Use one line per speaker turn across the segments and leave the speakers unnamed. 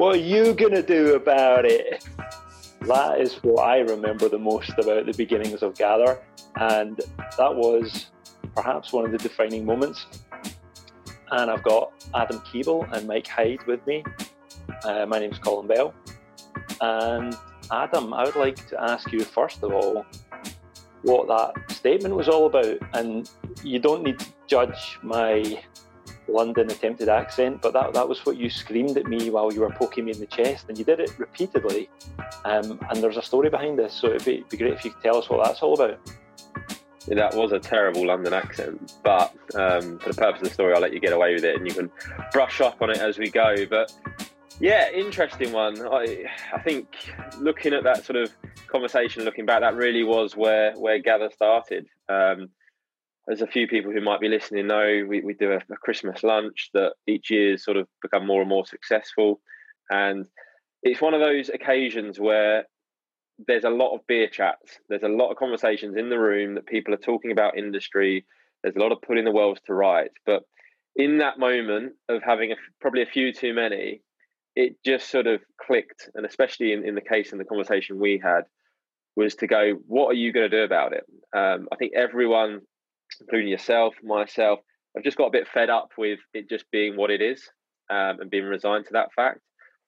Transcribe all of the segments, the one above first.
What are you going to do about it? That is what I remember the most about the beginnings of Gather. And that was perhaps one of the defining moments. And I've got Adam Keeble and Mike Hyde with me. Uh, my name is Colin Bell. And Adam, I would like to ask you first of all what that statement was all about. And you don't need to judge my London attempted accent, but that, that was what you screamed at me while you were poking me in the chest, and you did it repeatedly. Um, and there's a story behind this, so it'd be, be, great if you could tell us what that's all about.
Yeah, that was a terrible London accent, but um, for the purpose of the story, I'll let you get away with it, and you can brush up on it as we go. But yeah, interesting one. I, I think looking at that sort of conversation, looking back, that really was where where Gather started. Um, as a few people who might be listening know, we, we do a, a, Christmas lunch that each year sort of become more and more successful. And it's one of those occasions where there's a lot of beer chats, there's a lot of conversations in the room that people are talking about industry, there's a lot of putting the worlds to rights. But in that moment of having a, probably a few too many, it just sort of clicked. And especially in, in the case in the conversation we had, was to go, what are you going to do about it? Um, I think everyone including yourself, myself, I've just got a bit fed up with it just being what it is um, and being resigned to that fact.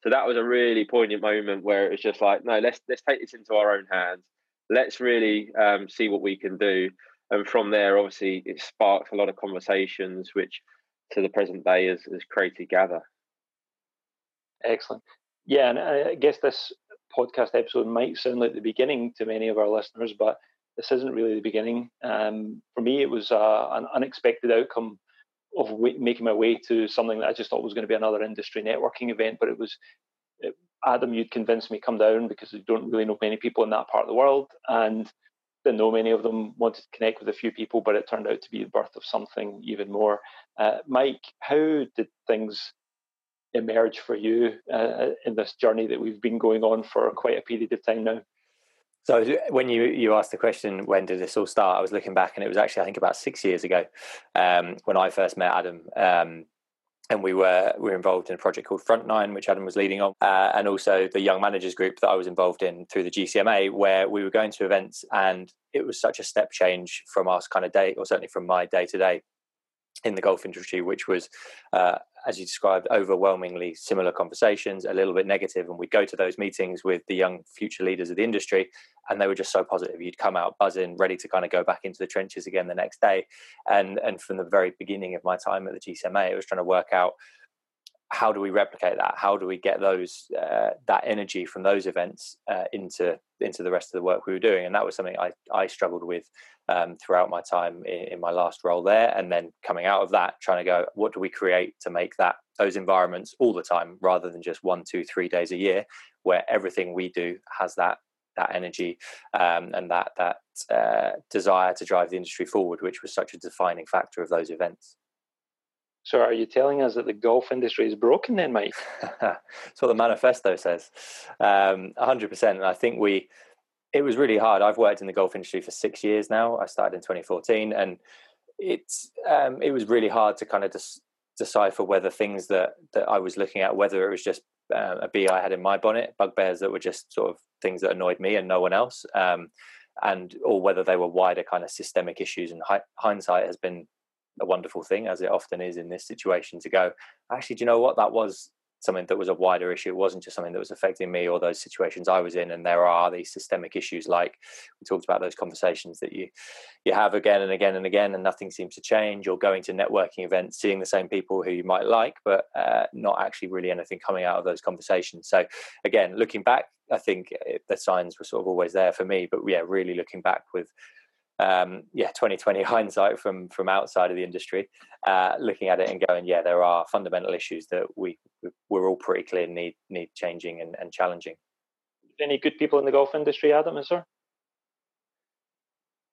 So that was a really poignant moment where it was just like, no, let's let's take this into our own hands. Let's really um, see what we can do. And from there, obviously, it sparked a lot of conversations, which to the present day has, has created Gather.
Excellent. Yeah, and I guess this podcast episode might sound like the beginning to many of our listeners, but this isn't really the beginning. Um, for me, it was uh, an unexpected outcome of w- making my way to something that I just thought was going to be another industry networking event. But it was it, Adam, you'd convinced me come down because you don't really know many people in that part of the world, and didn't know many of them. Wanted to connect with a few people, but it turned out to be the birth of something even more. Uh, Mike, how did things emerge for you uh, in this journey that we've been going on for quite a period of time now?
So when you you asked the question, when did this all start? I was looking back, and it was actually I think about six years ago um, when I first met Adam. Um, and we were we were involved in a project called Front Nine, which Adam was leading on, uh, and also the young managers group that I was involved in through the GCMA, where we were going to events, and it was such a step change from us kind of day, or certainly from my day to day in the golf industry, which was uh, as you described, overwhelmingly similar conversations, a little bit negative, and we'd go to those meetings with the young future leaders of the industry, and they were just so positive. You'd come out buzzing, ready to kind of go back into the trenches again the next day. And and from the very beginning of my time at the GCMA, I was trying to work out how do we replicate that? How do we get those uh, that energy from those events uh, into into the rest of the work we were doing? And that was something I I struggled with um, throughout my time in, in, my last role there, and then coming out of that, trying to go, what do we create to make that those environments all the time, rather than just one, two, three days a year, where everything we do has that that energy um, and that that uh, desire to drive the industry forward, which was such a defining factor of those events.
So are you telling us that the golf industry is broken then, Mike?
That's what the manifesto says. Um, 100%. And I think we, it was really hard. I've worked in the golf industry for six years now. I started in 2014 and it's, um, it was really hard to kind of des- decipher whether things that, that I was looking at, whether it was just uh, a bee I had in my bonnet, bugbears that were just sort of things that annoyed me and no one else. Um, and or whether they were wider kind of systemic issues and hi- hindsight has been a wonderful thing, as it often is in this situation, to go, actually, do you know what? That was something that was a wider issue. It wasn't just something that was affecting me or those situations I was in. And there are these systemic issues, like we talked about those conversations that you you have again and again and again, and nothing seems to change. Or going to networking events, seeing the same people who you might like, but uh, not actually really anything coming out of those conversations. So again, looking back, I think the signs were sort of always there for me. But yeah, really looking back with um, yeah, 2020 hindsight from from outside of the industry, uh, looking at it and going, yeah, there are fundamental issues that we we're all pretty clear need need changing and, and challenging.
Any good people in the golf industry, Adam? Is there?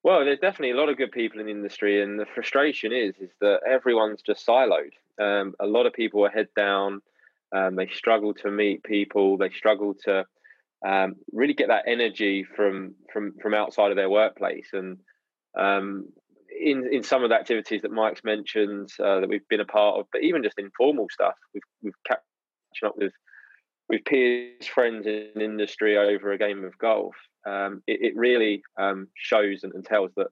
Well, there's definitely a lot of good people in the industry, and the frustration is is that everyone's just siloed. Um, a lot of people are head down. Um, they struggle to meet people. They struggle to um, really get that energy from from from outside of their workplace. And um, in in some of the activities that Mike's mentioned uh, that we've been a part of, but even just informal stuff, we've we've catching up with with peers, friends in industry over a game of golf, um, it, it, really um, shows and, and, tells that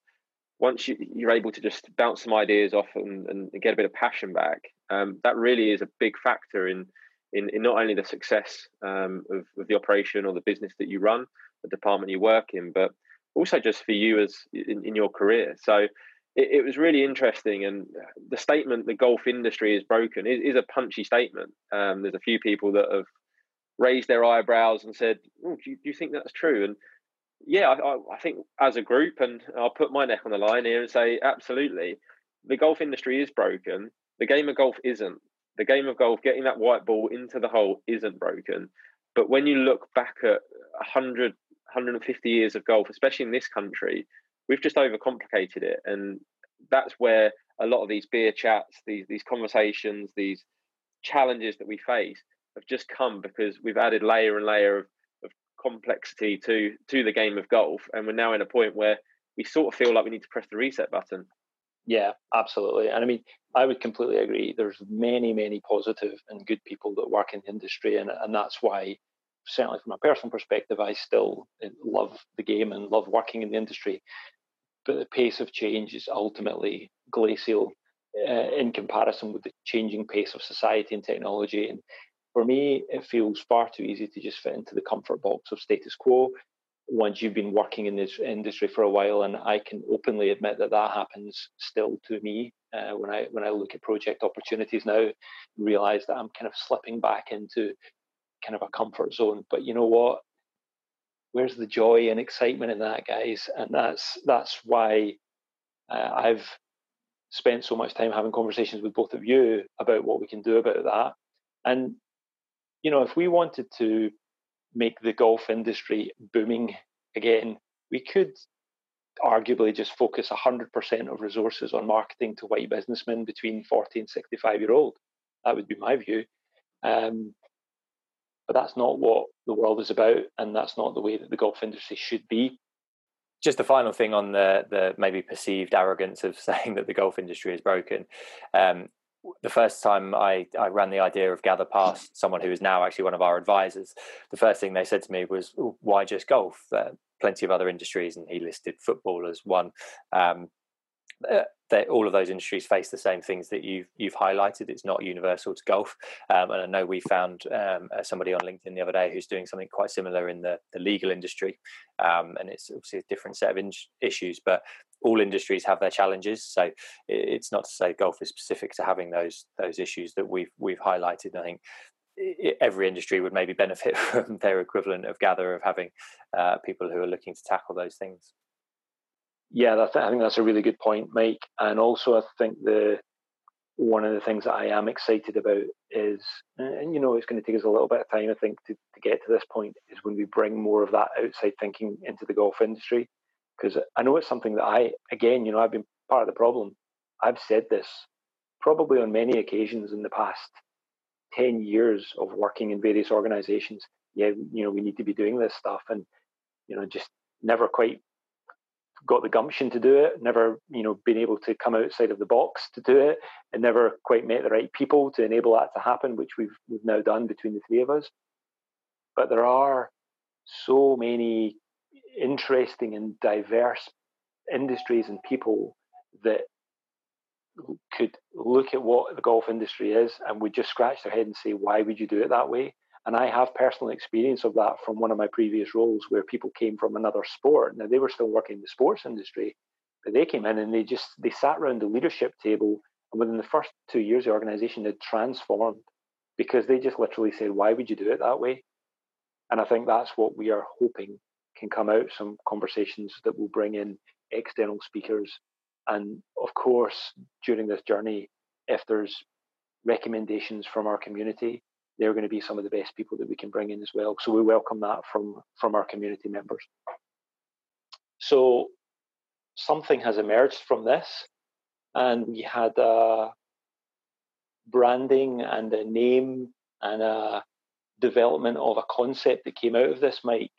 once you, are able to just bounce some ideas off and, and get a bit of passion back, um, that really is a big factor in in, in not only the success um, of, of, the operation or the business that you run, the department you work in, but also just for you as in, in your career. So it, it, was really interesting, and the statement "the golf industry is broken" is, is a punchy statement. Um, there's a few people that have raised their eyebrows and said, oh, do, you, do, you, think that's true?" And yeah, I, I think as a group, and I'll put my neck on the line here and say, absolutely, the golf industry is broken. The game of golf isn't. The game of golf, getting that white ball into the hole, isn't broken. But when you look back at 100, 150 years of golf, especially in this country, we've just overcomplicated it. And that's where a lot of these beer chats, these these conversations, these challenges that we face have just come because we've added layer and layer of complexity to to the game of golf, and we're now in a point where we sort of feel like we need to press the reset button.
Yeah, absolutely. And I mean, I would completely agree. There's many, many positive and good people that work in the industry, and and that's why, certainly from a personal perspective, I still eh, love the game and love working in the industry. But the pace of change is ultimately glacial uh, in comparison with the changing pace of society and technology. And for me, it feels far too easy to just fit into the comfort box of status quo once you've been working in this industry for a while. And I can openly admit that that happens still to me uh, when I when I look at project opportunities now, realize that I'm kind of slipping back into kind of a comfort zone. But you know what? Where's the joy and excitement in that, guys? And that's that's why uh, I've spent so much time having conversations with both of you about what we can do about that. And you know, if we wanted to make the golf industry booming again, we could arguably just focus 100% of resources on marketing to white businessmen between 40 and 65 year old. That would be my view. Um, but that's not what the world is about, and that's not the way that the golf industry should be.
Just a final thing on the the maybe perceived arrogance of saying that the golf industry is broken. Um, the first time I, I ran the idea of gather past someone who is now actually one of our advisors, the first thing they said to me was, "Why just golf? Plenty of other industries," and he listed football as one. Um, uh, all of those industries face the same things that you've you've highlighted. It's not universal to golf, um, and I know we found um, uh, somebody on LinkedIn the other day who's doing something quite similar in the, the legal industry, um, and it's obviously a different set of in- issues. But all industries have their challenges, so it's not to say golf is specific to having those those issues that we've we've highlighted. I think every industry would maybe benefit from their equivalent of gather of having uh, people who are looking to tackle those things.
Yeah, I think that's a really good point, Mike. And also, I think the one of the things that I am excited about is, and you know, it's going to take us a little bit of time, I think, to, to get to this point, is when we bring more of that outside thinking into the golf industry. Because I know it's something that I, again, you know, I've been part of the problem. I've said this probably on many occasions in the past 10 years of working in various organizations. Yeah, you know, we need to be doing this stuff. And, you know, just never quite got the gumption to do it, never, you know, been able to come outside of the box to do it, and never quite met the right people to enable that to happen, which we've we've now done between the three of us. But there are so many interesting and diverse industries and people that could look at what the golf industry is and would just scratch their head and say, why would you do it that way? And I have personal experience of that from one of my previous roles where people came from another sport. Now they were still working in the sports industry, but they came in and they just they sat around the leadership table and within the first two years the organization had transformed because they just literally said, Why would you do it that way? And I think that's what we are hoping can come out some conversations that will bring in external speakers. And of course, during this journey, if there's recommendations from our community they're going to be some of the best people that we can bring in as well. So we welcome that from from our community members. So something has emerged from this, and we had a branding and a name and a development of a concept that came out of this, Mike.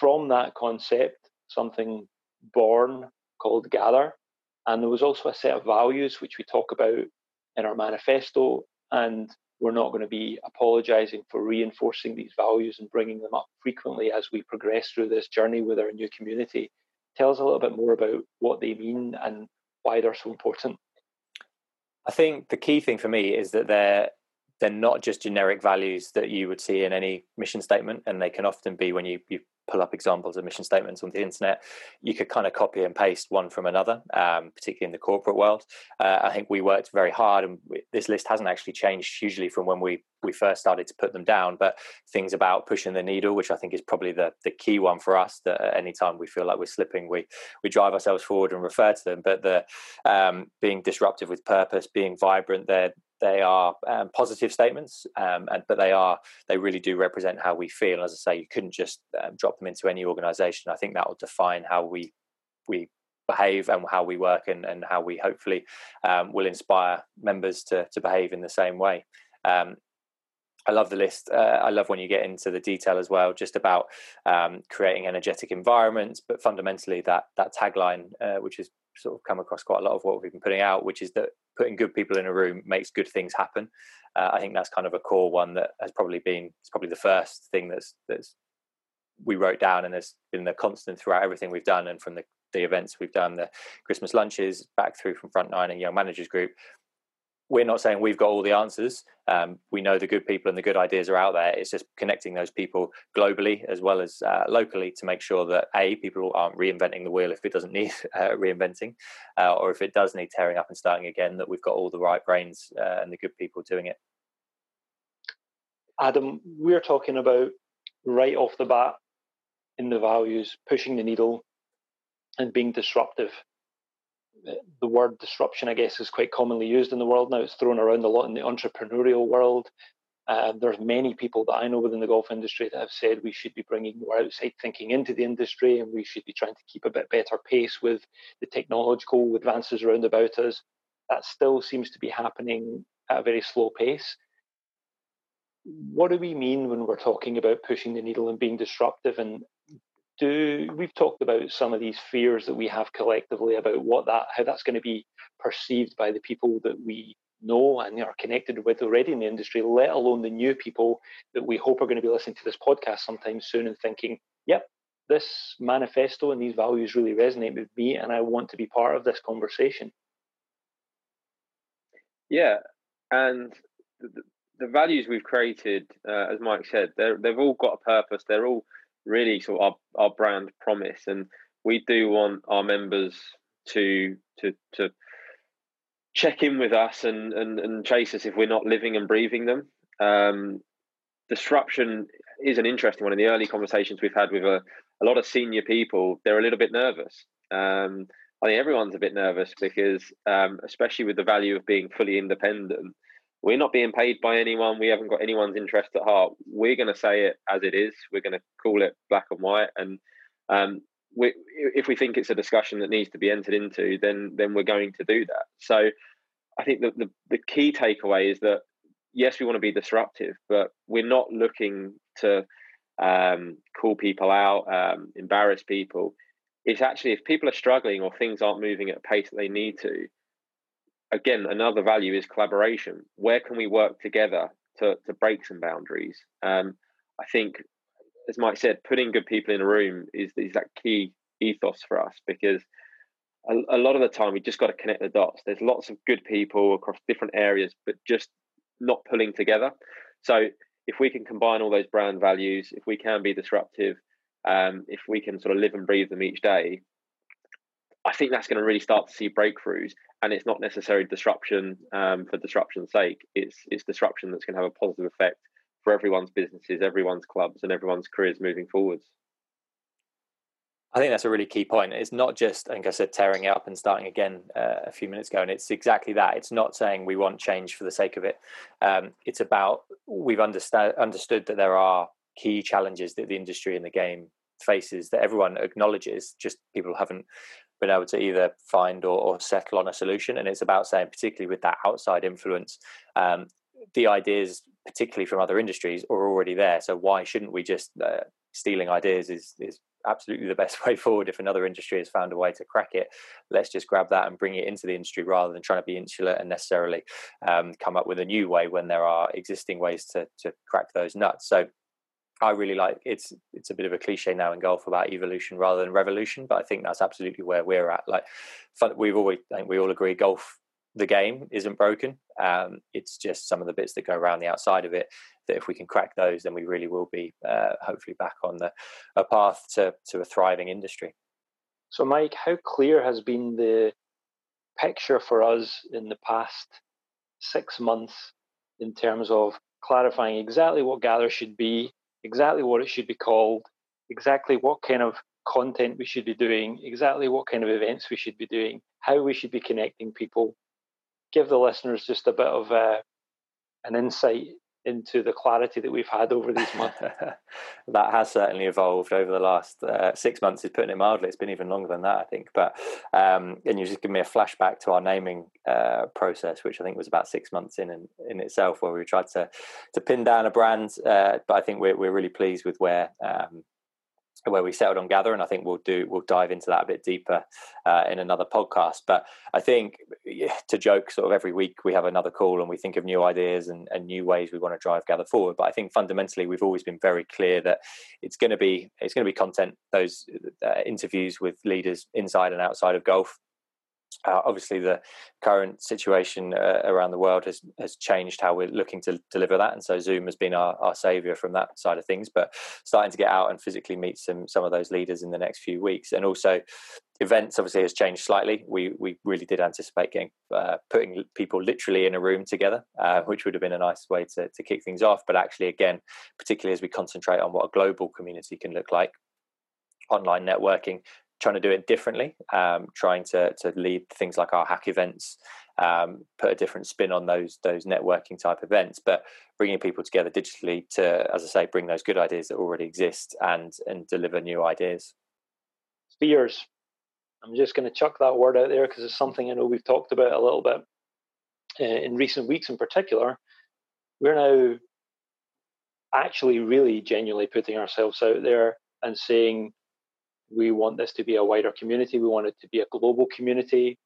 From that concept, something born called Gather, and there was also a set of values which we talk about in our manifesto and we're not going to be apologizing for reinforcing these values and bringing them up frequently as we progress through this journey with our new community. Tell us a little bit more about what they mean and why they're so important.
I think the key thing for me is that they're they're not just generic values that you would see in any mission statement, and they can often be when you, you pull up examples of mission statements on the internet, you could kind of copy and paste one from another, um, particularly in the corporate world. Uh, I think we worked very hard, and we, this list hasn't actually changed hugely from when we we first started to put them down. But things about pushing the needle, which I think is probably the the key one for us, that at any time we feel like we're slipping, we we drive ourselves forward and refer to them. But the um, being disruptive with purpose, being vibrant, they're they are um, positive statements, um, and, but they are they really do represent how we feel. As I say, you couldn't just um, drop them into any organisation. I think that will define how we we behave and how we work, and, and how we hopefully um, will inspire members to to behave in the same way. Um, I love the list. Uh, I love when you get into the detail as well, just about um, creating energetic environments, but fundamentally that that tagline, uh, which has sort of come across quite a lot of what we've been putting out, which is that putting good people in a room makes good things happen. Uh, I think that's kind of a core one that has probably been it's probably the first thing that's that's we wrote down and has been the constant throughout everything we've done and from the the events we've done, the Christmas lunches back through from Front Nine and Young Managers Group we're not saying we've got all the answers. Um, we know the good people and the good ideas are out there. It's just connecting those people globally as well as uh, locally to make sure that a people aren't reinventing the wheel if it doesn't need uh, reinventing, uh, or if it does need tearing up and starting again. That we've got all the right brains uh, and the good people doing it.
Adam, we're talking about right off the bat in the values, pushing the needle and being disruptive the word disruption, I guess, is quite commonly used in the world now. It's thrown around a lot in the entrepreneurial world. Uh, there's many people that I know within the golf industry that have said we should be bringing more outside thinking into the industry and we should be trying to keep a bit better pace with the technological advances around about us. That still seems to be happening at a very slow pace. What do we mean when we're talking about pushing the needle and being disruptive? And do we've talked about some of these fears that we have collectively about what that how that's going to be perceived by the people that we know and are connected with already in the industry, let alone the new people that we hope are going to be listening to this podcast sometime soon and thinking, yep, this manifesto and these values really resonate with me and I want to be part of this conversation.
Yeah, and the, the values we've created, uh, as Mike said, they've all got a purpose. They're all really sort of our, our brand promise. And we do want our members to to to check in with us and and, and chase us if we're not living and breathing them. Um, disruption is an interesting one. In the early conversations we've had with a, a lot of senior people they're a little bit nervous. Um, i think everyone's a bit nervous because um, especially with the value of being fully independent we're not being paid by anyone. We haven't got anyone's interest at heart. We're going to say it as it is. We're going to call it black and white. And um, we, if we think it's a discussion that needs to be entered into, then then we're going to do that. So I think the, the key takeaway is that yes, we want to be disruptive, but we're not looking to um, call people out, um, embarrass people. It's actually if people are struggling or things aren't moving at a pace that they need to, again, another value is collaboration. Where can we work together to, to break some boundaries? Um, I think, as Mike said, putting good people in a room is, is that key ethos for us because a, a lot of the time we just got to connect the dots. There's lots of good people across different areas, but just not pulling together. So if we can combine all those brand values, if we can be disruptive, um, if we can sort of live and breathe them each day, I think that's going to really start to see breakthroughs and it's not necessarily disruption um, for disruption's sake. It's it's disruption that's going to have a positive effect for everyone's businesses, everyone's clubs, and everyone's careers moving forwards.
I think that's a really key point. It's not just, think I said, tearing it up and starting again uh, a few minutes ago, and it's exactly that. It's not saying we want change for the sake of it. Um, it's about we've understood that there are key challenges that the industry and the game faces that everyone acknowledges. Just people haven't been able to either find or, or, settle on a solution. And it's about saying, particularly with that outside influence, um, the ideas, particularly from other industries, are already there. So why shouldn't we just uh, stealing ideas is is absolutely the best way forward. If another industry has found a way to crack it, let's just grab that and bring it into the industry rather than trying to be insular and necessarily um, come up with a new way when there are existing ways to to crack those nuts. So I really like it's it's a bit of a cliche now in golf about evolution rather than revolution, but I think that's absolutely where we're at. Like we've always I think we all agree golf the game isn't broken. Um, it's just some of the bits that go around the outside of it that if we can crack those, then we really will be uh, hopefully back on the a path to to a thriving industry.
So, Mike, how clear has been the picture for us in the past six months in terms of clarifying exactly what Gather should be, exactly what it should be called, exactly what kind of content we should be doing, exactly what kind of events we should be doing, how we should be connecting people. Give the listeners just a bit of uh, an insight into the clarity that we've had over these months.
that has certainly evolved over the last uh, six months. Is putting it mildly. It's been even longer than that, I think. But um, and you just give me a flashback to our naming uh, process, which I think was about six months in in, in itself, where we tried to to pin down a brand. Uh, but I think we're we're really pleased with where um, where we settled on gather and i think we'll do we'll dive into that a bit deeper uh, in another podcast. But i think to joke sort of every week we have another call and we think of new ideas and, and new ways we want to drive gather forward. But i think fundamentally we've always been very clear that it's going to be it's going to be content those uh, interviews with leaders inside and outside of golf uh, obviously, the current situation uh, around the world has has changed how we're looking to deliver that, and so Zoom has been our, our savior from that side of things. But starting to get out and physically meet some some of those leaders in the next few weeks, and also events obviously has changed slightly. We we really did anticipate getting uh, putting people literally in a room together, uh, which would have been a nice way to to kick things off. But actually, again, particularly as we concentrate on what a global community can look like, online networking trying to do it differently, um, trying to to lead things like our hack events, um, put a different spin on those those networking type events, but bringing people together digitally to, as I say, bring those good ideas that already exist and and deliver new ideas.
Spheres. I'm just going to chuck that word out there because it's something I know we've talked about a little bit uh, in recent weeks, in particular. We're now actually really genuinely putting ourselves out there and saying we want this to be a wider community. We want it to be a global community.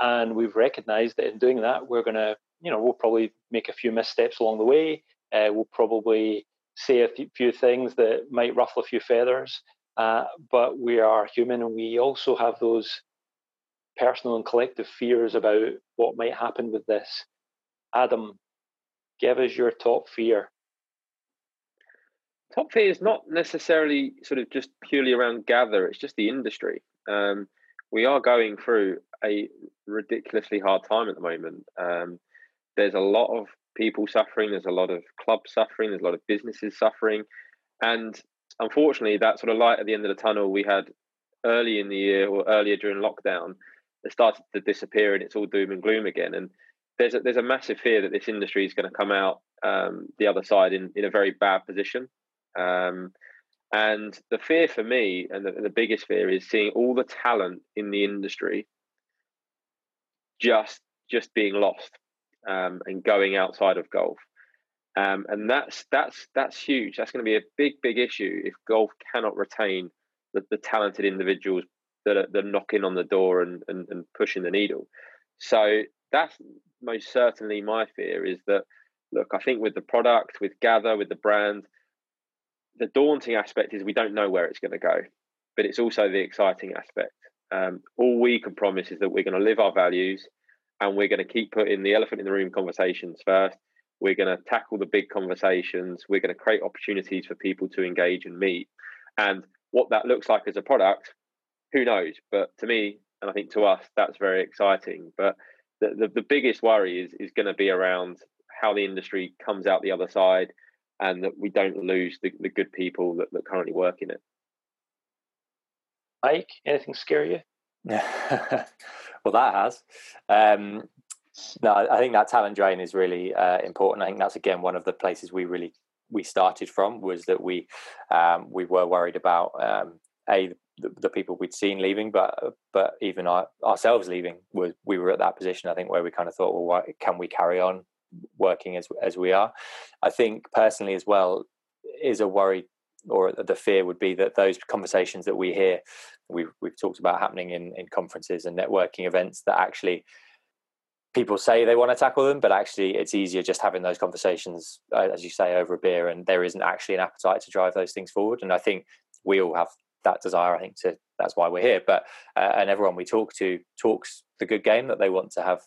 And we've recognized that in doing that, we're going to, you know, we'll probably make a few missteps along the way. Uh, we'll probably say a few things that might ruffle a few feathers. Uh, but we are human and we also have those personal and collective fears about what might happen with this. Adam, give us your top fear
top fear is not necessarily sort of just purely around gather it's just the industry. Um, we are going through a ridiculously hard time at the moment. Um, there's a lot of people suffering there's a lot of clubs suffering there's a lot of businesses suffering and unfortunately that sort of light at the end of the tunnel we had early in the year or earlier during lockdown it started to disappear and it's all doom and gloom again. And there's a, there's a massive fear that this industry is going to come out um, the other side in, in a very bad position um, and the fear for me, and the, the, biggest fear, is seeing all the talent in the industry just just being lost um, and going outside of golf. Um, and that's that's that's huge. That's going to be a big big issue if golf cannot retain the, the talented individuals that are, that are knocking on the door and, and, and pushing the needle. So that's most certainly my fear is that look, I think with the product, with Gather, with the brand, the daunting aspect is we don't know where it's going to go, but it's also the exciting aspect. Um, all we can promise is that we're going to live our values and we're going to keep putting the elephant in the room conversations first. We're going to tackle the big conversations. We're going to create opportunities for people to engage and meet. And what that looks like as a product, who knows? But to me, and I think to us, that's very exciting. But the, the, the biggest worry is, is going to be around how the industry comes out the other side and that we don't lose the, the good people that, that currently work in it.
Mike, anything scare you?
well, that has. Um, no, I think that talent drain is really uh, important. I think that's again one of the places we really we started from was that we um, we were worried about um, a the, the, people we'd seen leaving, but but even our, ourselves leaving was we were at that position. I think where we kind of thought, well, why, can we carry on working as as we are. I think personally as well is a worry or the fear would be that those conversations that we hear, we've we've talked about happening in in conferences and networking events, that actually people say they want to tackle them, but actually it's easier just having those conversations, uh, as you say, over a beer, and there isn't actually an appetite to drive those things forward. And I think we all have that desire. I think to that's why we're here. But uh, and everyone we talk to talks the good game that they want to have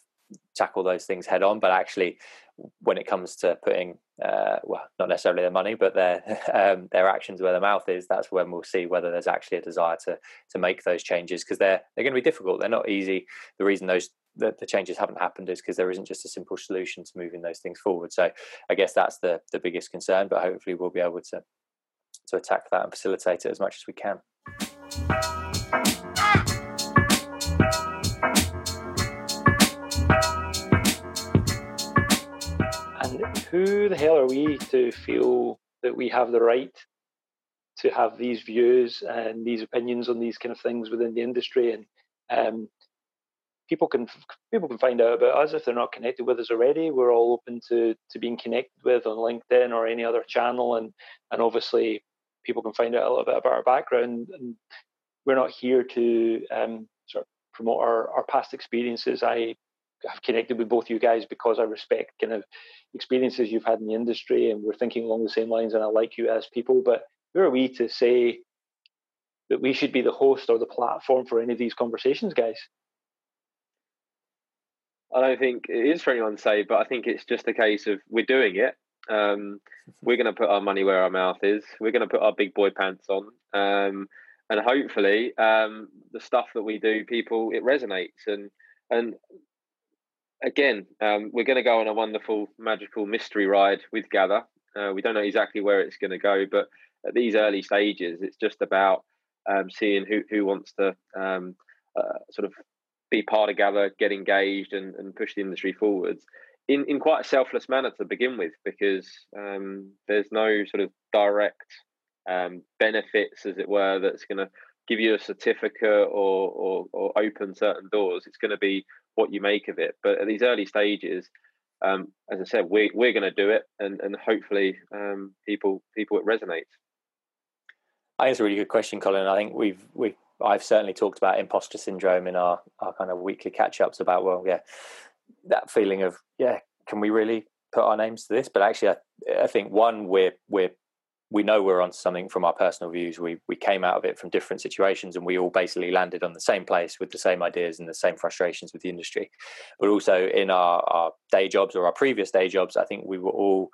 tackle those things head on. But actually, when it comes to putting uh, well, not necessarily their money, but their um, their actions where their mouth is, that's when we'll see whether there's actually a desire to to make those changes because they're they're going to be difficult. They're not easy. The reason those the, the changes haven't happened is because there isn't just a simple solution to moving those things forward. So I guess that's the the biggest concern. But hopefully we'll be able to to attack that and facilitate it as much as we can.
Who the hell are we to feel that we have the right to have these views and these opinions on these kind of things within the industry? And um, people can people can find out about us if they're not connected with us already. We're all open to to being connected with on LinkedIn or any other channel, and and obviously people can find out a little bit about our background. And we're not here to um, sort of promote our, our past experiences. I have connected with both you guys because I respect kind of experiences you've had in the industry, and we're thinking along the same lines. And I like you as people, but who are we to say that we should be the host or the platform for any of these conversations, guys?
I don't think it is for anyone to say, but I think it's just a case of we're doing it. Um, we're going to put our money where our mouth is. We're going to put our big boy pants on, um, and hopefully, um, the stuff that we do, people it resonates. And and again, um, we're going to go on a wonderful, magical mystery ride with Gather. Uh, we don't know exactly where it's going to go, but at these early stages, it's just about um, seeing who who wants to um, uh, sort of be part of Gather, get engaged, and, and push the industry forwards in, in quite a selfless manner to begin with, because um, there's no sort of direct um, benefits, as it were, that's going to give you a certificate or, or, or open certain doors. It's going to be what you make of it. But at these early stages, um, as I said, we, we're going to do it, and, and hopefully um, people people it resonates.
I think it's a really good question, Colin. I think we've we've I've certainly talked about imposter syndrome in our, our kind of weekly catch ups about, well, yeah, that feeling of, yeah, can we really put our names to this? But actually, I, I think one, we're, we're, we know we're on something from our personal views. We, we came out of it from different situations and we all basically landed on the same place with the same ideas and the same frustrations with the industry. But also in our, our day jobs or our previous day jobs, I think we were all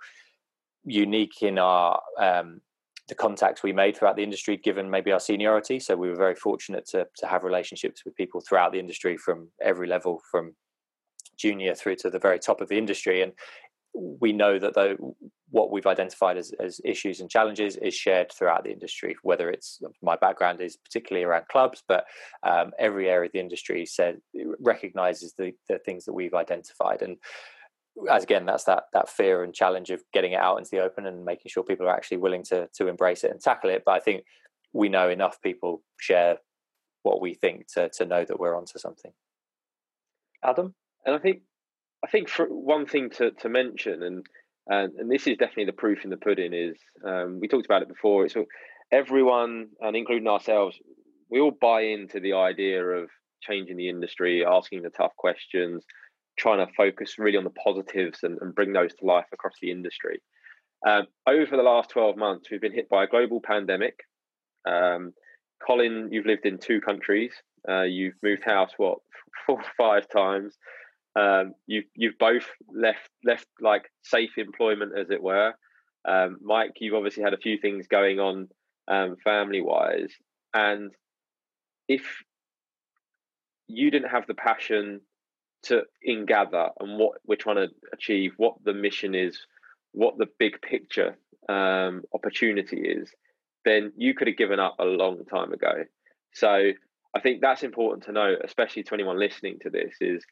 unique in our um, the contacts we made throughout the industry, given maybe our seniority. So we were very fortunate to to have relationships with people throughout the industry from every level, from junior through to the very top of the industry. And we know that what we've identified as, as issues and challenges is shared throughout the industry. Whether it's my background is particularly around clubs, but um, every area of the industry said recognizes the the things that we've identified. And as again that's that that fear and challenge of getting it out into the open and making sure people are actually willing to to embrace it and tackle it. But i think we know enough people share what we think to to know that we're onto something.
Adam
and i think i think for one thing to to mention and and, and this is definitely the proof in the pudding is um, we talked about it before it's everyone and including ourselves we all buy into the idea of changing the industry asking the tough questions trying to focus really on the positives and, and bring those to life across the industry. Um, over the last 12 months, we've been hit by a global pandemic. Um, Colin, you've lived in two countries. Uh, you've moved house what four or five times. Um, you've you've both left left like safe employment, as it were. Um, Mike, you've obviously had a few things going on um, family wise, and if you didn't have the passion to in gather and what we're trying to achieve, what the mission is, what the big picture um, opportunity is, then you could have given up a long time ago. So I think that's important to know, especially to anyone listening to this, is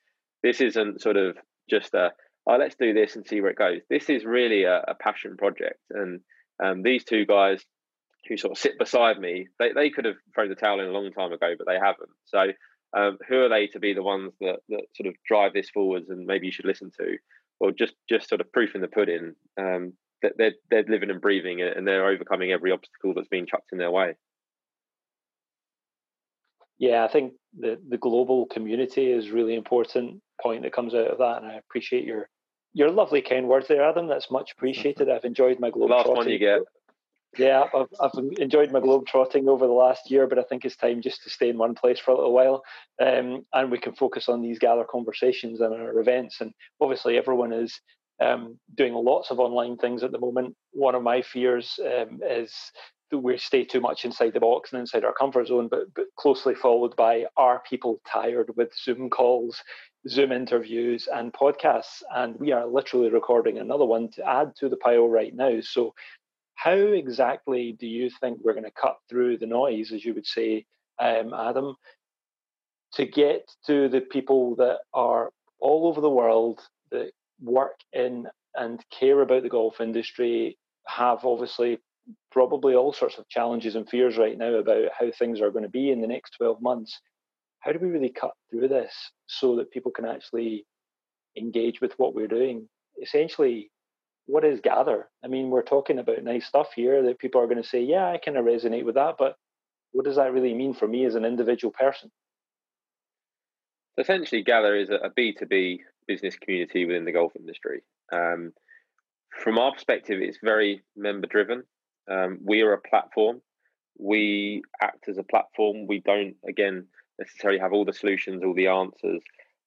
this isn't sort of just a oh let's do this and see where it goes. This is really a, a passion project, and um, these two guys who sort of sit beside me, they, they could have thrown the towel in a long time ago, but they haven't. So um, who are they to be the ones that, that sort of drive this forwards and maybe you should listen to? or just just sort of proof in the pudding. Um, that they're they're living and breathing and they're overcoming every obstacle that's being chucked in their way.
Yeah, I think the the global community is really important point that comes out of that, and I appreciate your your lovely kind words there, Adam. That's much appreciated. I've enjoyed my globe.
Last one you get.
Yeah, I've, I've enjoyed my globe trotting over the last year, but I think it's time just to stay in one place for a little while, um, and we can focus on these gather conversations and our events. And obviously, everyone is um, doing lots of online things at the moment. One of my fears um, is we stay too much inside the box and inside our comfort zone, but, but closely followed by are people tired with Zoom calls, Zoom interviews, and podcasts? And we are literally recording another one to add to the pile right now. So how exactly do you think we're going to cut through the noise, as you would say, um, Adam, to get to the people that are all over the world that work in and care about the golf industry, have obviously probably all sorts of challenges and fears right now about how things are going to be in the next 12 months. How do we really cut through this so that people can actually engage with what we're doing? Essentially, what is gather? I mean, we're talking about nice stuff here that people are going to say, yeah, I kind of resonate with that, but what does that really mean for me as an individual person?
Essentially, Gather is a B2B business community within the golf industry. Um, from our perspective, it's very member driven. Um, we are a platform. We act as a platform. We don't, again, necessarily have all the solutions, all the answers,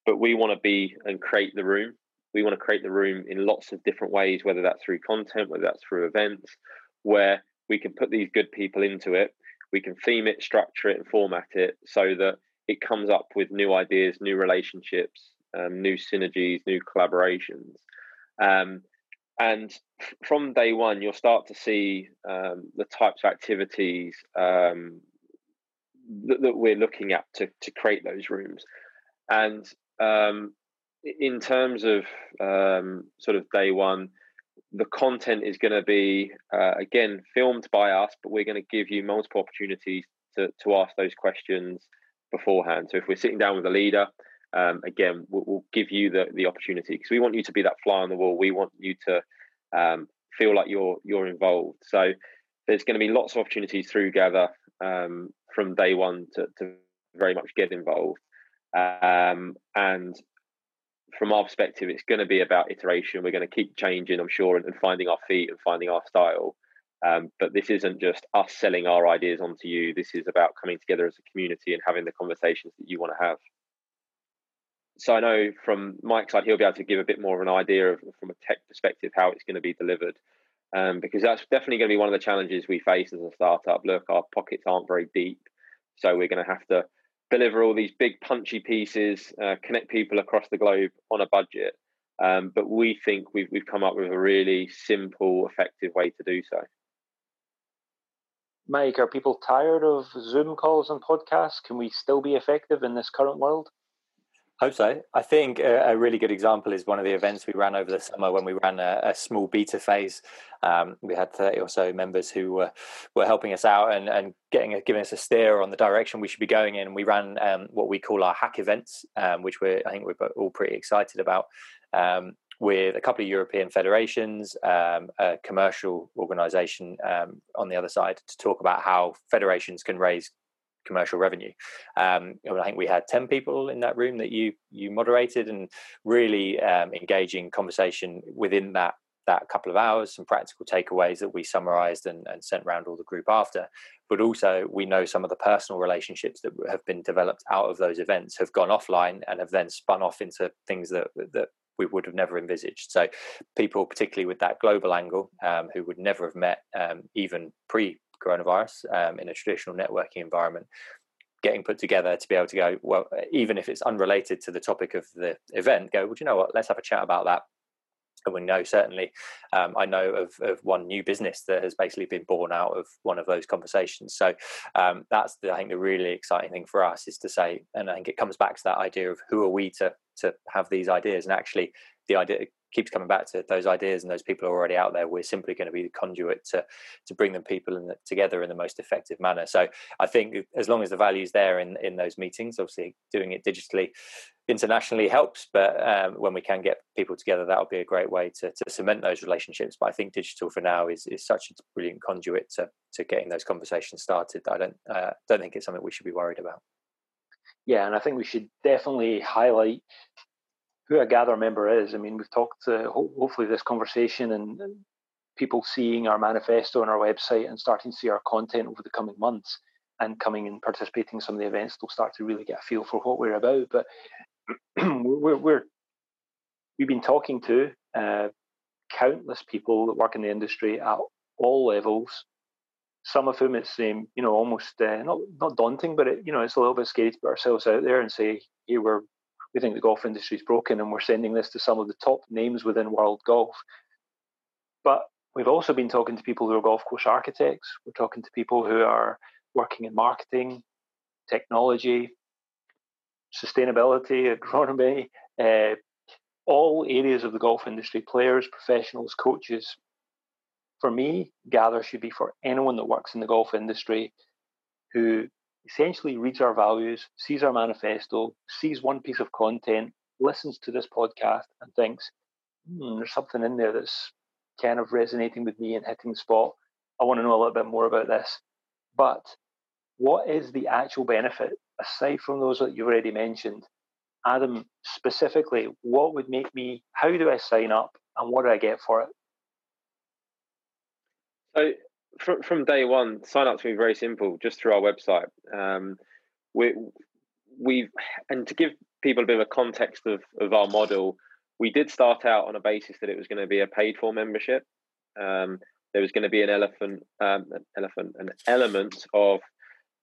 but we want to be and create the room we want to create the room in lots of different ways, whether that's through content, whether that's through events, where we can put these good people into it. We can theme it, structure it, and format it so that it comes up with new ideas, new relationships, um, new synergies, new collaborations. Um, and from day one, you'll start to see um, the types of activities um, that, that, we're looking at to, to create those rooms. And um, in terms of um, sort of day one, the content is going to be uh, again filmed by us, but we're going to give you multiple opportunities to to ask those questions beforehand. So if we're sitting down with a leader, um, again, we'll, we'll, give you the the opportunity because we want you to be that fly on the wall. We want you to um, feel like you're you're involved. So there's going to be lots of opportunities through Gather um, from day one to, to very much get involved. Um, and from our perspective, it's going to be about iteration. We're going to keep changing, I'm sure, and, and finding our feet and finding our style. Um, but this isn't just us selling our ideas onto you. This is about coming together as a community and having the conversations that you want to have. So I know from Mike's side, he'll be able to give a bit more of an idea of, from a tech perspective, how it's going to be delivered. Um, because that's definitely going to be one of the challenges we face as a startup. Look, our pockets aren't very deep. So we're going to have to deliver all these big punchy pieces, uh, connect people across the globe on a budget. Um, but we think we've we've come up with a really simple, effective way to do so.
Mike, are people tired of Zoom calls and podcasts? Can we still be effective in this current world?
Hope so. I think a, a, really good example is one of the events we ran over the summer when we ran a, a small beta phase. Um, we had 30 or so members who were, were helping us out and, and getting a, giving us a steer on the direction we should be going in. We ran um, what we call our hack events, um, which we're I think we're all pretty excited about. Um, with a couple of European federations, um, a commercial organisation um, on the other side, to talk about how federations can raise commercial revenue. Um, I think we had ten people in that room that you you moderated, and really um, engaging conversation within that that couple of hours. Some practical takeaways that we summarised and, and sent around all the group after. But also, we know some of the personal relationships that have been developed out of those events have gone offline and have then spun off into things that that we would have never envisaged. So, people, particularly with that global angle, um, who would never have met um, even pre coronavirus um, in a traditional networking environment getting put together to be able to go well even if it's unrelated to the topic of the event go well you know what? Let's have a chat about that. And we know certainly um, i know of, of one new business that has basically been born out of one of those conversations. So um, that's the, i think the really exciting thing for us is to say and i think it comes back to that idea of who are we to to have these ideas. And actually the idea keeps coming back to those ideas and those people are already out there. We're simply going to be the conduit to to bring them people in the, together in the most effective manner. So I think as long as the value is there in in those meetings, obviously doing it digitally internationally helps, but um, when we can get people together, that'll be a great way to, to cement those relationships. But I think digital for now is, is such a brilliant conduit to, to getting those conversations started. I don't uh, don't think it's something we should be worried about.
Yeah, and I think we should definitely highlight who a gather member is. I mean, we've talked to hopefully this conversation and, and people seeing our manifesto on our website and starting to see our content over the coming months and coming and participating in some of the events, they'll start to really get a feel for what we're about. But we're, we're we've been talking to uh, countless people that work in the industry at all levels. Some of whom it's um, you know almost uh, not not daunting, but it, you know it's a little bit scary to put ourselves out there and say, "Hey, we're we think the golf industry is broken, and we're sending this to some of the top names within world golf." But we've also been talking to people who are golf course architects. We're talking to people who are working in marketing, technology, sustainability, agronomy, uh, all areas of the golf industry, players, professionals, coaches. For me, Gather should be for anyone that works in the golf industry who essentially reads our values, sees our manifesto, sees one piece of content, listens to this podcast, and thinks, hmm, there's something in there that's kind of resonating with me and hitting the spot. I want to know a little bit more about this. But what is the actual benefit aside from those that you've already mentioned? Adam, specifically, what would make me, how do I sign up and what do I get for it?
So, from, from day one, sign up to me very simple, just through our website. Um, we, we've, and to give people a bit of a context of, of our model, we did start out on a basis that it was going to be a paid for membership. Um, there was going to be an elephant, um, an elephant, an element of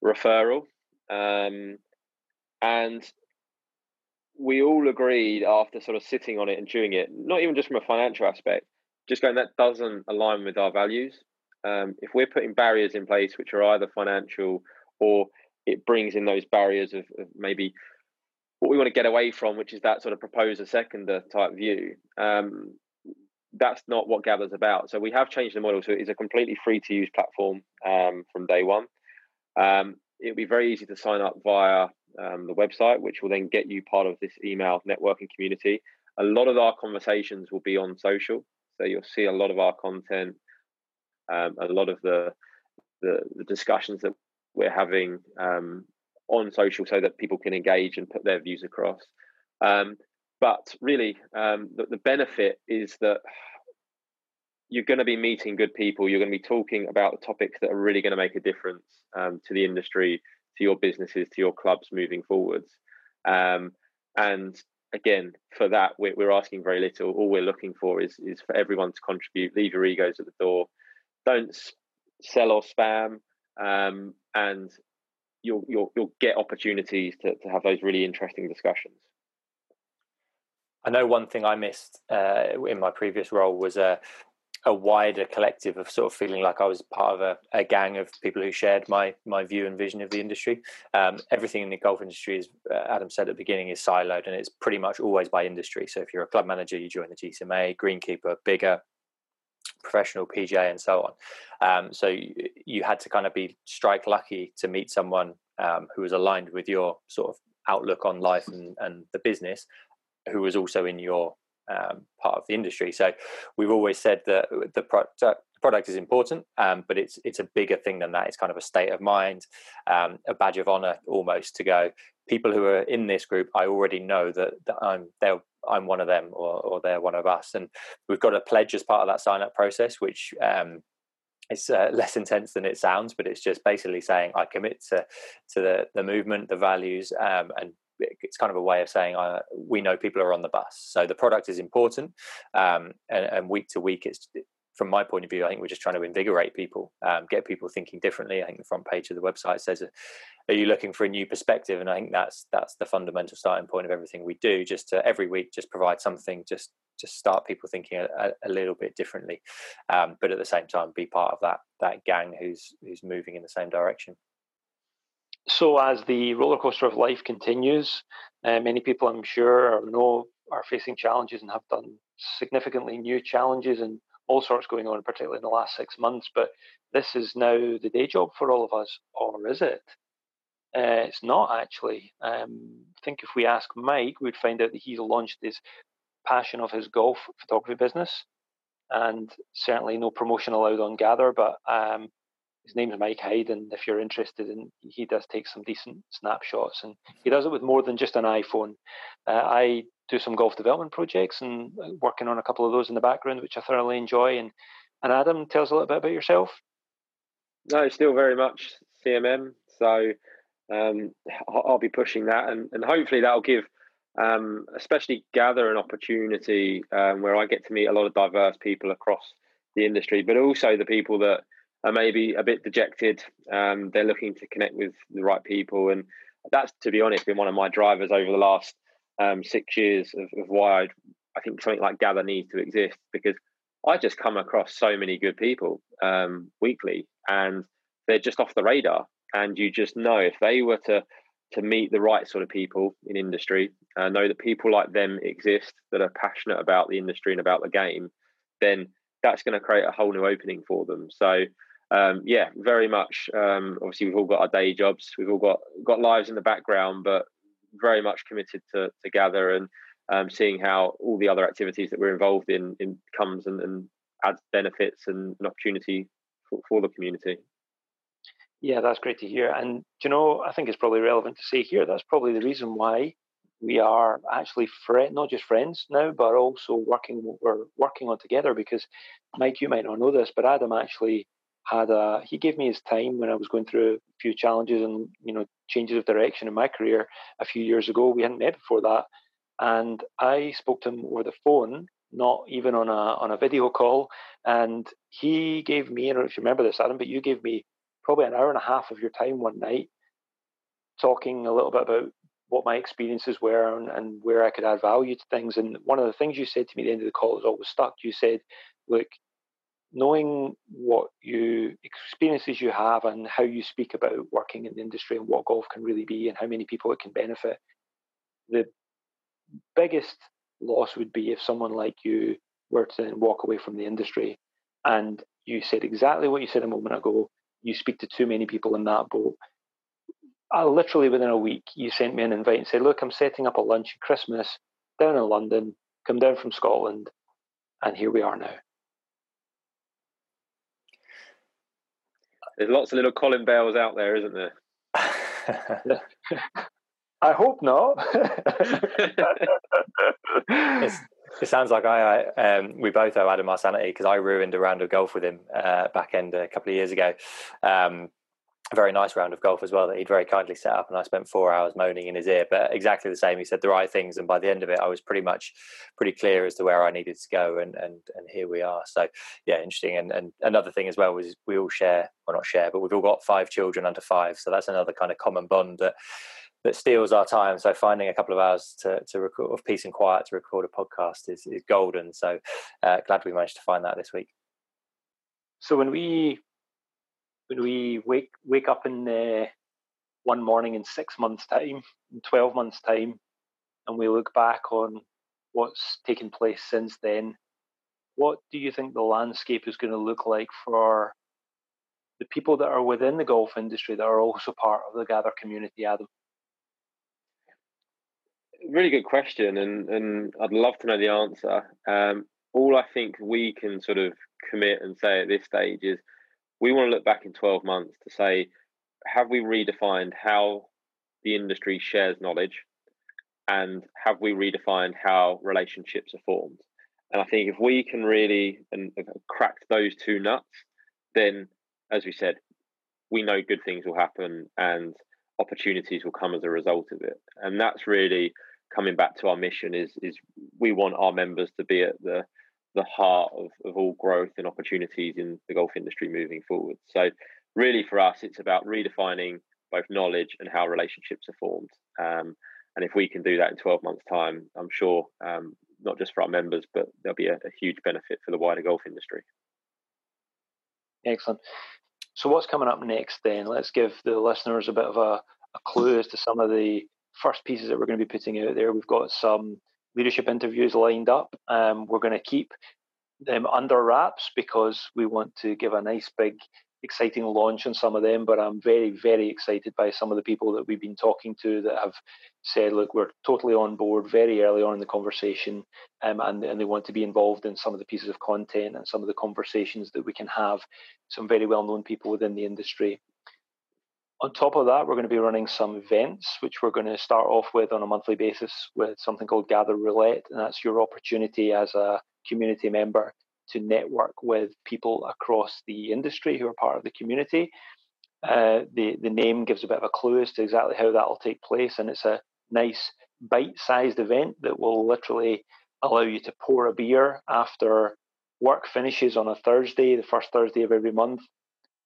referral. Um, and we all agreed after sort of sitting on it and chewing it, not even just from a financial aspect, just going that doesn't align with our values. Um, if we're putting barriers in place which are either financial or it brings in those barriers of, of maybe what we want to get away from, which is that sort of proposer seconder type view. Um, that's not what Gather's about. So we have changed the model. So it's a completely free to use platform um, from day one. Um, it'll be very easy to sign up via um, the website, which will then get you part of this email networking community. A lot of our conversations will be on social, so you'll see a lot of our content, um, a lot of the, the, the discussions that we're having um, on social, so that people can engage and put their views across. Um, but really, um, the, the benefit is that you're going to be meeting good people. You're going to be talking about topics that are really going to make a difference um, to the industry, to your businesses, to your clubs moving forwards. Um, and again, for that, we're, we're, asking very little. All we're looking for is is for everyone to contribute. Leave your egos at the door. Don't sell or spam, um, and you'll you'll you'll get opportunities to to have those really interesting discussions.
I know one thing I missed uh, in my previous role was a a wider collective of sort of feeling like I was part of a, a gang of people who shared my my view and vision of the industry. Um, everything in the golf industry, as uh, Adam said at the beginning, is siloed, and it's pretty much always by industry. So if you're a club manager, you join the GCMA, greenkeeper, BIGGA, professional PGA, and so on. Um, so you, you, had to kind of be strike lucky to meet someone um, who was aligned with your sort of outlook on life and, and the business, who was also in your um, part of the industry. So we've always said that the product, product is important, um, but it's it's a bigger thing than that. It's kind of a state of mind, um, a badge of honor almost to go. People who are in this group, I already know that, that I'm they're I'm one of them or, or they're one of us, and we've got a pledge as part of that sign up process, which um, it's uh, less intense than it sounds, but it's just basically saying I commit to to the the movement, the values, um, and it's kind of a way of saying uh, we know people are on the bus. So the product is important, um, and, and, week to week, it's from my point of view. I think we're just trying to invigorate people, um, get people thinking differently. I think the front page of the website says, "Are you looking for a new perspective?" And I think that's that's the fundamental starting point of everything we do. Just to every week, just provide something, just just start people thinking a, a little bit differently, um, but at the same time, be part of that that gang who's who's moving in the same direction
so as the roller coaster of life continues, uh, many people I'm sure know are facing challenges and have done significantly new challenges and all sorts going on, particularly in the last six months. But this is now the day job for all of us, or is it? Uh, it's not actually. Um, I think if we ask Mike, we'd find out that he's launched his passion of his golf photography business, and certainly no promotion allowed on Gather. But um, his name's Mike Hyde, and if you're interested, in he does take some decent snapshots, and he does it with more than just an iPhone. Uh, I do some golf development projects and uh, working on a couple of those in the background, which I thoroughly enjoy. And and Adam, tell us a little bit about yourself.
No, still very much CMM. So um, I'll be pushing that, and, and hopefully that'll give, um, especially Gather an opportunity um, where I get to meet a lot of diverse people across the industry, but also the people that are maybe a bit dejected. Um, they're looking to connect with the right people, and that's to be honest been one of my drivers over the last um, six years of, of why I'd, I think something like Gather needs to exist because I just come across so many good people um, weekly, and they're just off the radar. And you just know if they were to to meet the right sort of people in industry, uh, know that people like them exist that are passionate about the industry and about the game, then that's going to create a whole new opening for them. So um, yeah, very much. Um, obviously, we've all got our day jobs, we've all got got lives in the background, but very much committed to to gather and um, seeing how all the other activities that we're involved in, in comes and, and adds benefits and an opportunity for, for the community.
Yeah, that's great to hear. And you know, I think it's probably relevant to say here that's probably the reason why we are actually friend, not just friends now, but also working. We're working on together because, Mike, you might not know this, but Adam actually had a. He gave me his time when I was going through a few challenges and you know changes of direction in my career a few years ago. We hadn't met before that, and I spoke to him over the phone not even on a on a video call. And he gave me, I don't know if you remember this, Adam, but you gave me probably an hour and a half of your time one night talking a little bit about what my experiences were and, and, where I could add value to things. And one of the things you said to me at the end of the call is always stuck. You said, look, knowing what you experiences you have and how you speak about working in the industry and what golf can really be and how many people it can benefit, the biggest loss would be if someone like you were to walk away from the industry and you said exactly what you said a moment ago you speak to too many people in that boat. I literally within a week, you sent me an invite and said, "Look, I'm setting up a lunch at Christmas down in London. Come down from Scotland, and here we are now."
There's lots of little Colin Bells out there, isn't there?
I hope not.
It sounds like I, um, we both owe Adam our sanity because I ruined a round of golf with him uh, back end a couple of years ago. Um, a very nice round of golf as well that he'd very kindly set up, and I spent four hours moaning in his ear. But exactly the same, he said the right things, and by the end of it, I was pretty much pretty clear as to where I needed to go, and and and here we are. So yeah, interesting. And and another thing as well was we all share, well not share, but we've all got five children under five, so that's another kind of common bond that that steals our time. So finding a couple of hours to, to record of peace and quiet to record a podcast is, is golden. So uh, glad we managed to find that this week.
So when we when we wake wake up in uh, one morning in six months' time, in twelve months' time, and we look back on what's taken place since then, what do you think the landscape is going to look like for the people that are within the golf industry that are also part of the Gather community, Adam?
really good question, and and I'd love to know the answer. Um, all I think we can sort of commit and say at this stage is we want to look back in 12 months to say, have we redefined how the industry shares knowledge and have we redefined how relationships are formed? And I think if we can really and crack those two nuts, then as we said, we know good things will happen and opportunities will come as a result of it. And that's really coming back to our mission is is we want our members to be at the the heart of, of all growth and opportunities in the golf industry moving forward. So really for us it's about redefining both knowledge and how relationships are formed. Um, and if we can do that in 12 months time, I'm sure um, not just for our members, but there'll be a, a huge benefit for the wider golf industry.
Excellent. So what's coming up next then? Let's give the listeners a bit of a, a clue as to some of the first pieces that we're going to be putting out there. We've got some leadership interviews lined up. Um, we're going to keep them under wraps because we want to give a nice big exciting launch on some of them but i'm very very excited by some of the people that we've been talking to that have said look we're totally on board very early on in the conversation um, and, and they want to be involved in some of the pieces of content and some of the conversations that we can have some very well known people within the industry on top of that, we're going to be running some events, which we're going to start off with on a monthly basis with something called Gather Roulette. And that's your opportunity as a community member to network with people across the industry who are part of the community. Uh, the, the name gives a bit of a clue as to exactly how that will take place. And it's a nice bite sized event that will literally allow you to pour a beer after work finishes on a Thursday, the first Thursday of every month,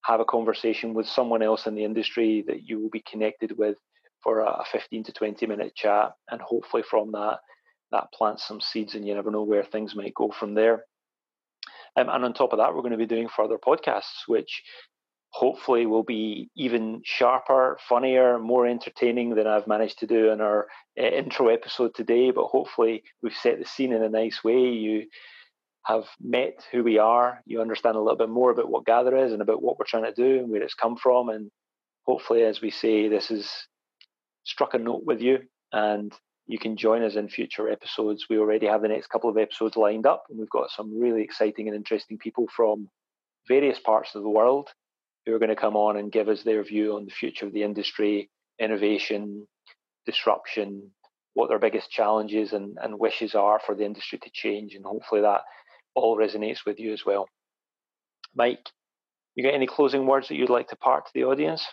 have a conversation with someone else in the industry that you will be connected with for a 15 to 20 minute chat and hopefully from that that plants some seeds and you never know where things might go from there. Um, and on top of that we're going to be doing further podcasts which hopefully will be even sharper funnier more entertaining than i've managed to do in our uh, intro episode today but hopefully we've set the scene in a nice way. You have met who we are, you understand a little bit more about what Gather is and about what we're trying to do and where it's come from. And hopefully, as we say, this has struck a note with you and you can join us in future episodes. We already have the next couple of episodes lined up, and we've got some really exciting and interesting people from various parts of the world who are going to come on and give us their view on the future of the industry, innovation, disruption, what their biggest challenges and, and wishes are for the industry to change. And hopefully that all resonates with you as well. Mike, you got any closing words that you'd like to part to the audience?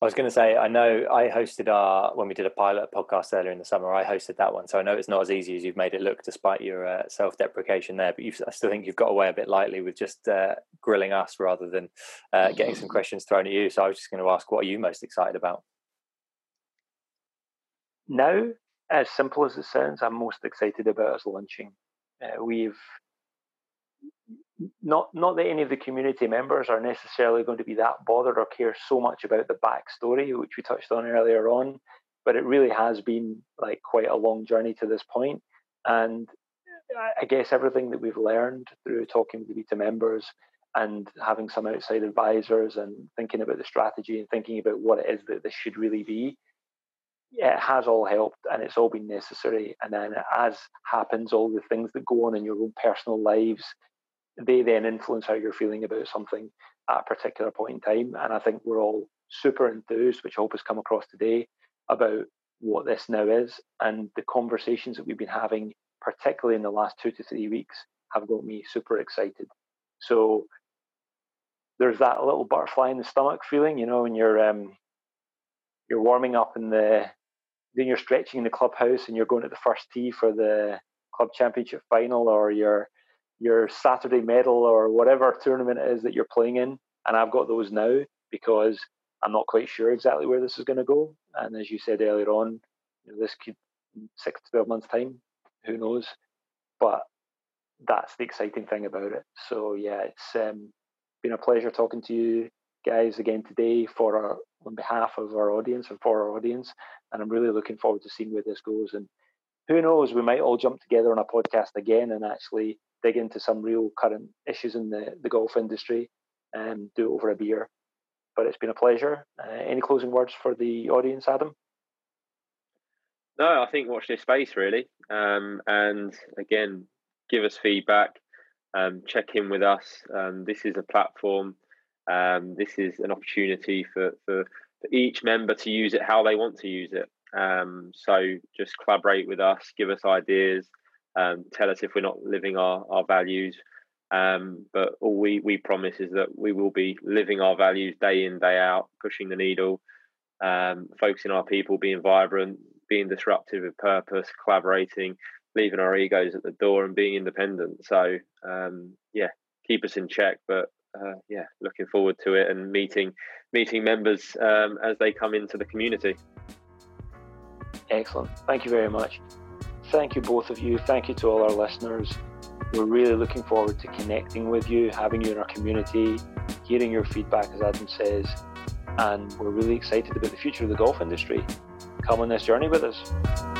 I was going to say, I know I hosted our when we did a pilot podcast earlier in the summer. I hosted that one, so I know it's not as easy as you've made it look, despite your uh, self-deprecation there. But I still think you've got away a bit lightly with just uh, grilling us rather than uh, getting some questions thrown at you. So I was just going to ask, what are you most excited about?
Now, as simple as it sounds, I'm most excited about us launching. Uh, we've not not that any of the community members are necessarily going to be that bothered or care so much about the backstory, which we touched on earlier on, but it really has been like quite a long journey to this point. And I guess everything that we've learned through talking the beta members and having some outside advisors and thinking about the strategy and thinking about what it is that this should really be, it has all helped and it's all been necessary. And then, as happens, all the things that go on in your own personal lives they then influence how you're feeling about something at a particular point in time. And I think we're all super enthused, which I hope has come across today, about what this now is. And the conversations that we've been having, particularly in the last two to three weeks, have got me super excited. So there's that little butterfly in the stomach feeling, you know, when you're um, you're warming up in the then you're stretching in the clubhouse and you're going to the first tee for the club championship final or you're your Saturday medal or whatever tournament it is that you're playing in. And I've got those now because I'm not quite sure exactly where this is going to go. And as you said earlier on, you know, this could six to twelve months time, who knows? But that's the exciting thing about it. So yeah, it's um, been a pleasure talking to you guys again today for our on behalf of our audience and for our audience. And I'm really looking forward to seeing where this goes. And who knows, we might all jump together on a podcast again and actually dig into some real current issues in the, the golf industry and do it over a beer. But it's been a pleasure. Uh, any closing words for the audience, Adam?
No, I think watch this space really, um, and again, give us feedback. Um, check in with us. Um, this is a platform. Um, this is an opportunity for, for, for each member to use it how they want to use it. Um, so just collaborate with us, give us ideas, um, tell us if we're not living our, our values. Um, but all we, we promise is that we will be living our values day in, day out, pushing the needle, um, focusing on our people, being vibrant, being disruptive with purpose, collaborating, leaving our egos at the door and being independent. So, um, yeah, keep us in check. But uh, yeah, looking forward to it and meeting meeting members um, as they come into the community.
Excellent. Thank you very much thank you, both of you. Thank you to all our listeners. We're really looking forward to connecting with you, having you in our community, hearing your feedback, as Adam says. And we're really excited about the future of the golf industry. Come on this journey with us.